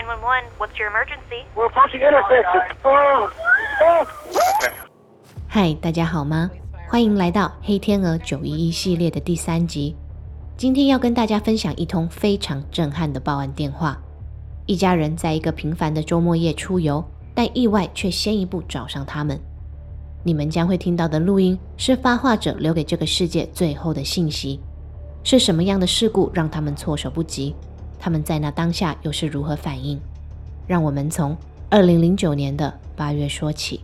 911, what's your emergency? We're approaching intersection. Oh, oh. 嗨，大家好吗？欢迎来到《黑天鹅九一一》系列的第三集。今天要跟大家分享一通非常震撼的报案电话。一家人在一个平凡的周末夜出游，但意外却先一步找上他们。你们将会听到的录音是发话者留给这个世界最后的信息。是什么样的事故让他们措手不及？他们在那当下又是如何反应？让我们从二零零九年的八月说起。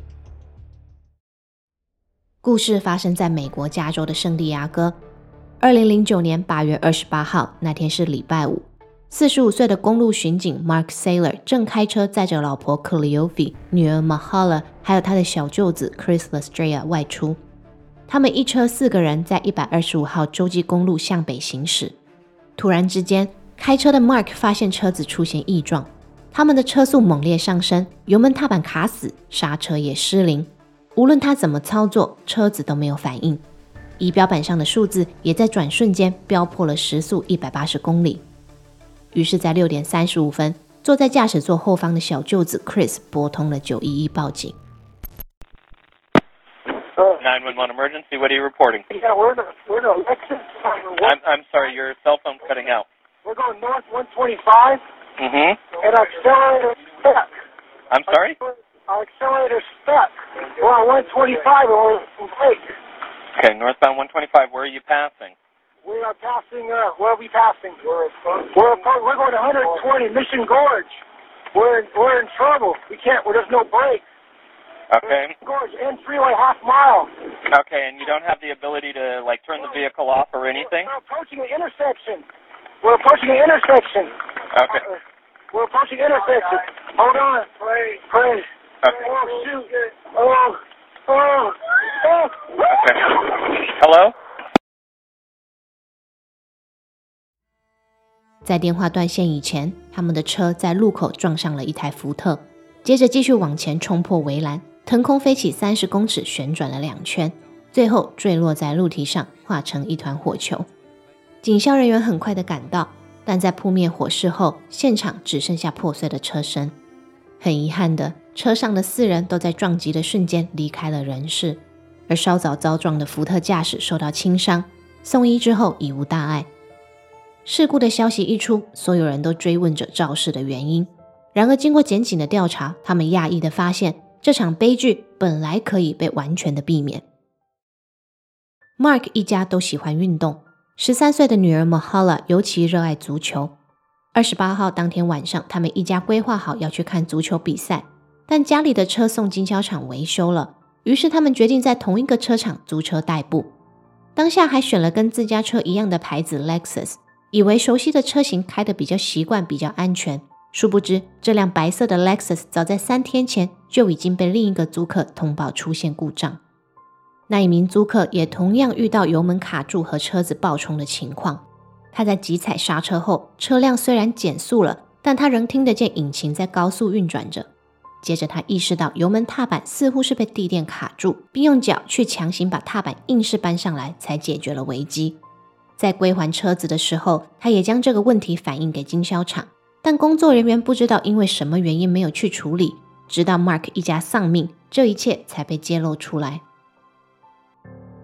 故事发生在美国加州的圣地亚哥。二零零九年八月二十八号，那天是礼拜五。四十五岁的公路巡警 Mark Saylor 正开车载着老婆 Cleofe、女儿 Mahala，还有他的小舅子 Chris Lastra 外出。他们一车四个人在一百二十五号洲际公路向北行驶。突然之间，开车的 Mark 发现车子出现异状，他们的车速猛烈上升，油门踏板卡死，刹车也失灵。无论他怎么操作，车子都没有反应。仪表板上的数字也在转瞬间飙破了时速一百八十公里。于是，在六点三十五分，坐在驾驶座后方的小舅子 Chris 拨通了九一一报警。Nine one one emergency. what are you reporting? Yeah, we're we're in a Lexus. I'm, I'm sorry, your cell phone's cutting out. We're going north 125, Mm-hmm. and our accelerator's stuck. I'm sorry? Our accelerator's stuck. We're on 125, and we're in. Okay, northbound 125, where are you passing? We are passing. Uh, where are we passing? We're we're we're going 120 Mission Gorge. We're in, we're in trouble. We can't. Well, there's no brakes. Okay. Gorge and freeway half mile. Okay, and you don't have the ability to, like, turn the vehicle off or anything? We're approaching the intersection. We're approaching an intersection. Okay. Uh, we're approaching intersection. Hold on. Pray. Pray. Okay. Oh shoot. Oh. Oh. Oh. Okay. Hello? 在电话断线以前，他们的车在路口撞上了一台福特，接着继续往前冲破围栏，腾空飞起三十公尺，旋转了两圈，最后坠落在路堤上，化成一团火球。警消人员很快的赶到，但在扑灭火势后，现场只剩下破碎的车身。很遗憾的，车上的四人都在撞击的瞬间离开了人世，而稍早遭撞的福特驾驶受到轻伤，送医之后已无大碍。事故的消息一出，所有人都追问着肇事的原因。然而，经过检警的调查，他们讶异的发现，这场悲剧本来可以被完全的避免。Mark 一家都喜欢运动，十三岁的女儿 Mahala 尤其热爱足球。二十八号当天晚上，他们一家规划好要去看足球比赛，但家里的车送经销厂维修了，于是他们决定在同一个车厂租车代步。当下还选了跟自家车一样的牌子 Lexus。以为熟悉的车型开得比较习惯、比较安全，殊不知这辆白色的 Lexus 早在三天前就已经被另一个租客通报出现故障。那一名租客也同样遇到油门卡住和车子爆冲的情况。他在急踩刹车后，车辆虽然减速了，但他仍听得见引擎在高速运转着。接着他意识到油门踏板似乎是被地垫卡住，并用脚去强行把踏板硬是搬上来，才解决了危机。在归还车子的时候，他也将这个问题反映给经销厂，但工作人员不知道因为什么原因没有去处理，直到 Mark 一家丧命，这一切才被揭露出来。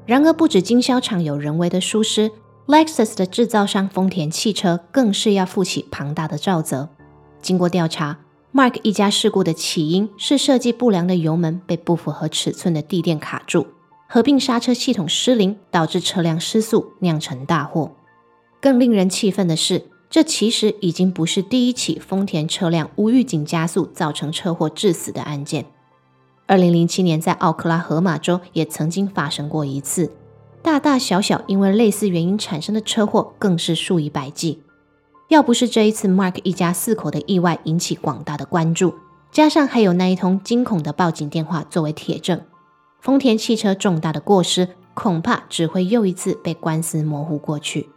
然而，不止经销厂有人为的疏失，Lexus 的制造商丰田汽车更是要负起庞大的肇责。经过调查，Mark 一家事故的起因是设计不良的油门被不符合尺寸的地垫卡住。合并刹车系统失灵，导致车辆失速，酿成大祸。更令人气愤的是，这其实已经不是第一起丰田车辆无预警加速造成车祸致死的案件。二零零七年，在奥克拉荷马州也曾经发生过一次，大大小小因为类似原因产生的车祸更是数以百计。要不是这一次 Mark 一家四口的意外引起广大的关注，加上还有那一通惊恐的报警电话作为铁证。丰田汽车重大的过失，恐怕只会又一次被官司模糊过去。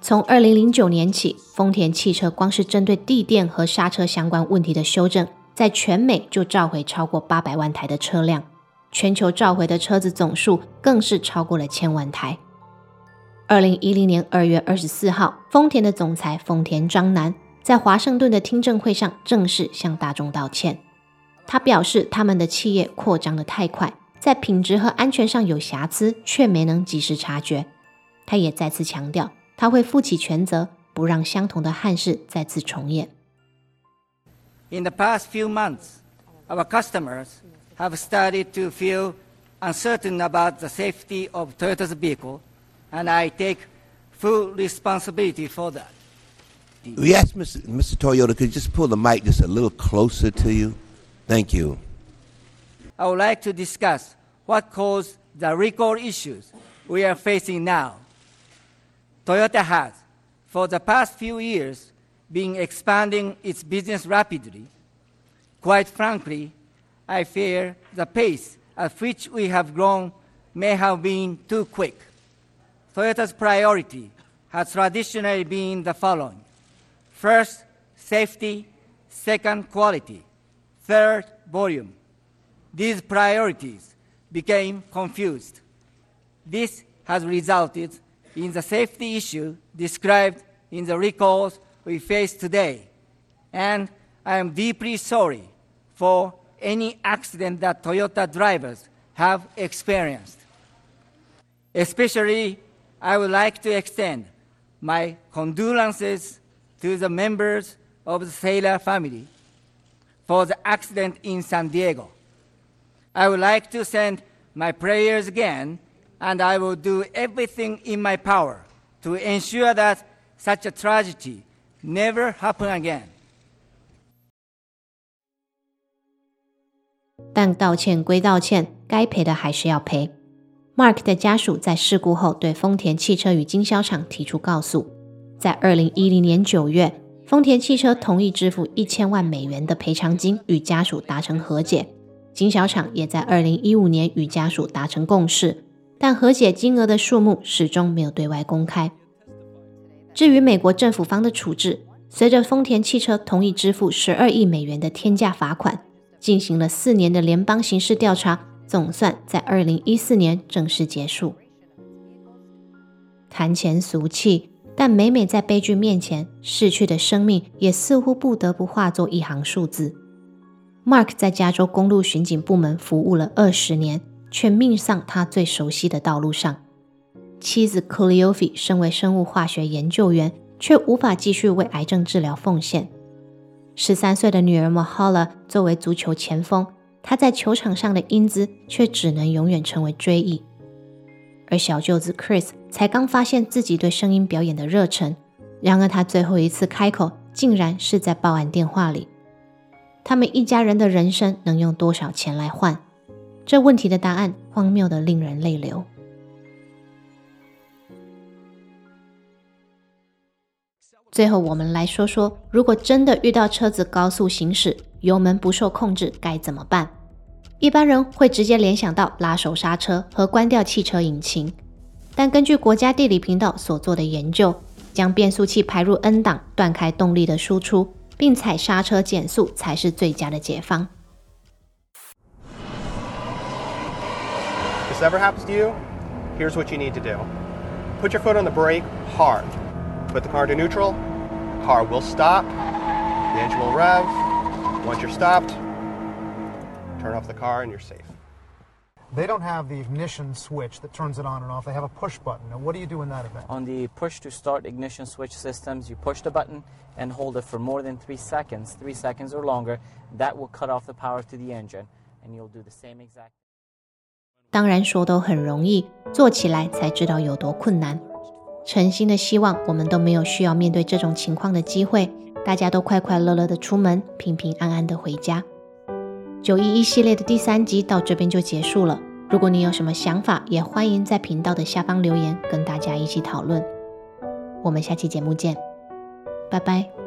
从二零零九年起，丰田汽车光是针对地垫和刹车相关问题的修正，在全美就召回超过八百万台的车辆，全球召回的车子总数更是超过了千万台。二零一零年二月二十四号，丰田的总裁丰田章男在华盛顿的听证会上正式向大众道歉。他表示，他们的企业扩张的太快，在品质和安全上有瑕疵，却没能及时察觉。他也再次强调，他会负起全责，不让相同的憾事再次重演。In the past few months, our customers have started to feel uncertain about the safety of Toyota's vehicle, and I take full responsibility for that. We asked Mr. Mr. Toyota, could you just pull the mic just a little closer to you? Thank you. I would like to discuss what caused the recall issues we are facing now. Toyota has, for the past few years, been expanding its business rapidly. Quite frankly, I fear the pace at which we have grown may have been too quick. Toyota's priority has traditionally been the following first, safety, second, quality, third, volume. These priorities became confused. This has resulted in the safety issue described in the recalls we face today, and I am deeply sorry for any accident that Toyota drivers have experienced. Especially, I would like to extend my condolences to the members of the Sailor family for the accident in San Diego. I would like to send my prayers again, and I will do everything in my power to ensure that such a tragedy never happen again. 但道歉归道歉，该赔的还是要赔。Mark 的家属在事故后对丰田汽车与经销厂提出告诉，在二零一零年九月，丰田汽车同意支付一千万美元的赔偿金，与家属达成和解。经销厂也在二零一五年与家属达成共识，但和解金额的数目始终没有对外公开。至于美国政府方的处置，随着丰田汽车同意支付十二亿美元的天价罚款，进行了四年的联邦刑事调查，总算在二零一四年正式结束。谈钱俗气，但每每在悲剧面前，逝去的生命也似乎不得不化作一行数字。Mark 在加州公路巡警部门服务了二十年，却命丧他最熟悉的道路上。妻子 c l e o p h e 身为生物化学研究员，却无法继续为癌症治疗奉献。十三岁的女儿 Mahala 作为足球前锋，她在球场上的英姿却只能永远成为追忆。而小舅子 Chris 才刚发现自己对声音表演的热忱，然而他最后一次开口，竟然是在报案电话里。他们一家人的人生能用多少钱来换？这问题的答案荒谬的令人泪流。最后，我们来说说，如果真的遇到车子高速行驶，油门不受控制，该怎么办？一般人会直接联想到拉手刹车和关掉汽车引擎，但根据国家地理频道所做的研究，将变速器排入 N 档，断开动力的输出。并踩刹车减速才是最佳的解方。This ever happens to you, here's what you need to do. Put your foot on the brake hard. Put the car to neutral. Car will stop. The engine will rev. Once you're stopped, turn off the car and you're safe. They don't have the ignition switch that turns it on and off. They have a push button. Now, what do you do in that event? On the push to start ignition switch systems, you push the button and hold it for more than three seconds, three seconds or longer. That will cut off the power to the engine, and you'll do the same exact. 当然说都很容易，做起来才知道有多困难。 诚心的希望我们都没有需要面对这种情况的机会，大家都快快乐乐的出门，平平安安的回家。九一一系列的第三集到这边就结束了。如果你有什么想法，也欢迎在频道的下方留言，跟大家一起讨论。我们下期节目见，拜拜。